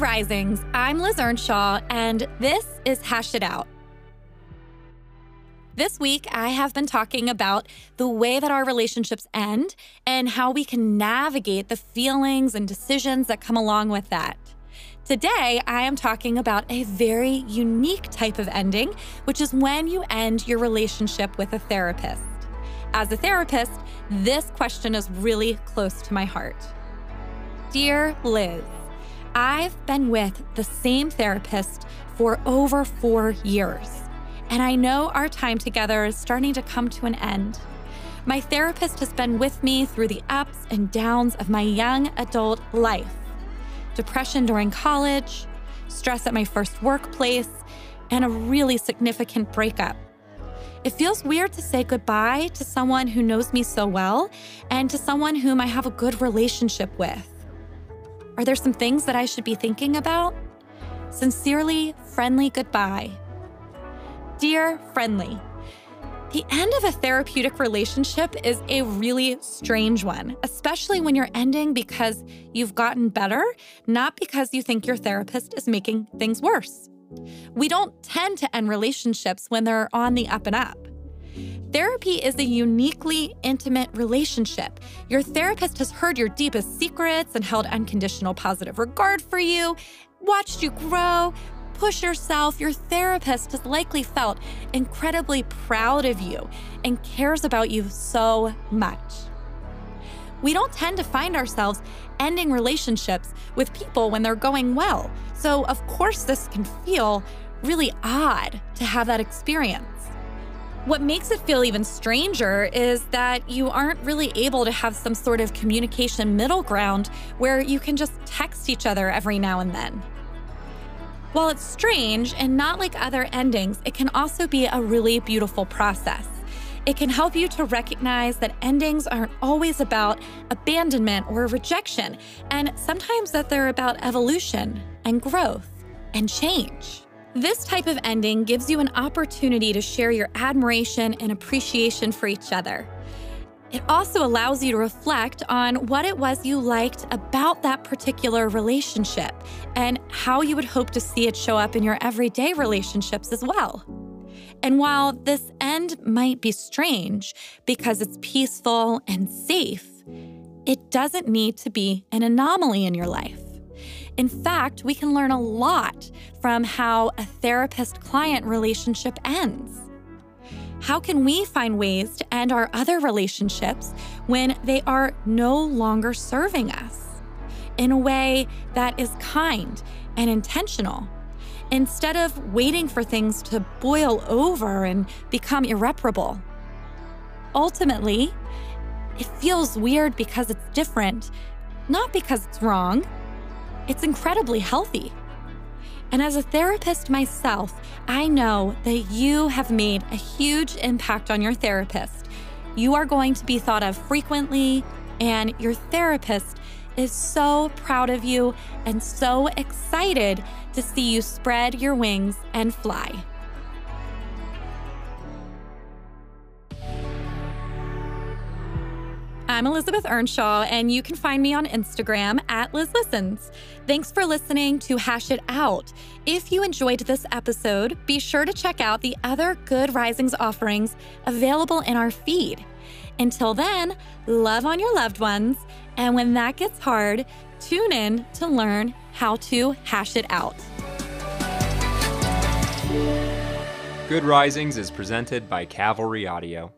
Risings. I'm Liz Earnshaw, and this is Hash It Out. This week, I have been talking about the way that our relationships end and how we can navigate the feelings and decisions that come along with that. Today, I am talking about a very unique type of ending, which is when you end your relationship with a therapist. As a therapist, this question is really close to my heart. Dear Liz, I've been with the same therapist for over four years, and I know our time together is starting to come to an end. My therapist has been with me through the ups and downs of my young adult life depression during college, stress at my first workplace, and a really significant breakup. It feels weird to say goodbye to someone who knows me so well and to someone whom I have a good relationship with. Are there some things that I should be thinking about? Sincerely, friendly goodbye. Dear friendly, the end of a therapeutic relationship is a really strange one, especially when you're ending because you've gotten better, not because you think your therapist is making things worse. We don't tend to end relationships when they're on the up and up. Therapy is a uniquely intimate relationship. Your therapist has heard your deepest secrets and held unconditional positive regard for you, watched you grow, push yourself. Your therapist has likely felt incredibly proud of you and cares about you so much. We don't tend to find ourselves ending relationships with people when they're going well. So, of course, this can feel really odd to have that experience. What makes it feel even stranger is that you aren't really able to have some sort of communication middle ground where you can just text each other every now and then. While it's strange and not like other endings, it can also be a really beautiful process. It can help you to recognize that endings aren't always about abandonment or rejection, and sometimes that they're about evolution and growth and change. This type of ending gives you an opportunity to share your admiration and appreciation for each other. It also allows you to reflect on what it was you liked about that particular relationship and how you would hope to see it show up in your everyday relationships as well. And while this end might be strange because it's peaceful and safe, it doesn't need to be an anomaly in your life. In fact, we can learn a lot from how a therapist client relationship ends. How can we find ways to end our other relationships when they are no longer serving us in a way that is kind and intentional? Instead of waiting for things to boil over and become irreparable. Ultimately, it feels weird because it's different, not because it's wrong. It's incredibly healthy. And as a therapist myself, I know that you have made a huge impact on your therapist. You are going to be thought of frequently, and your therapist is so proud of you and so excited to see you spread your wings and fly. I'm Elizabeth Earnshaw, and you can find me on Instagram at Liz Listens. Thanks for listening to Hash It Out. If you enjoyed this episode, be sure to check out the other Good Risings offerings available in our feed. Until then, love on your loved ones, and when that gets hard, tune in to learn how to hash it out. Good Risings is presented by Cavalry Audio.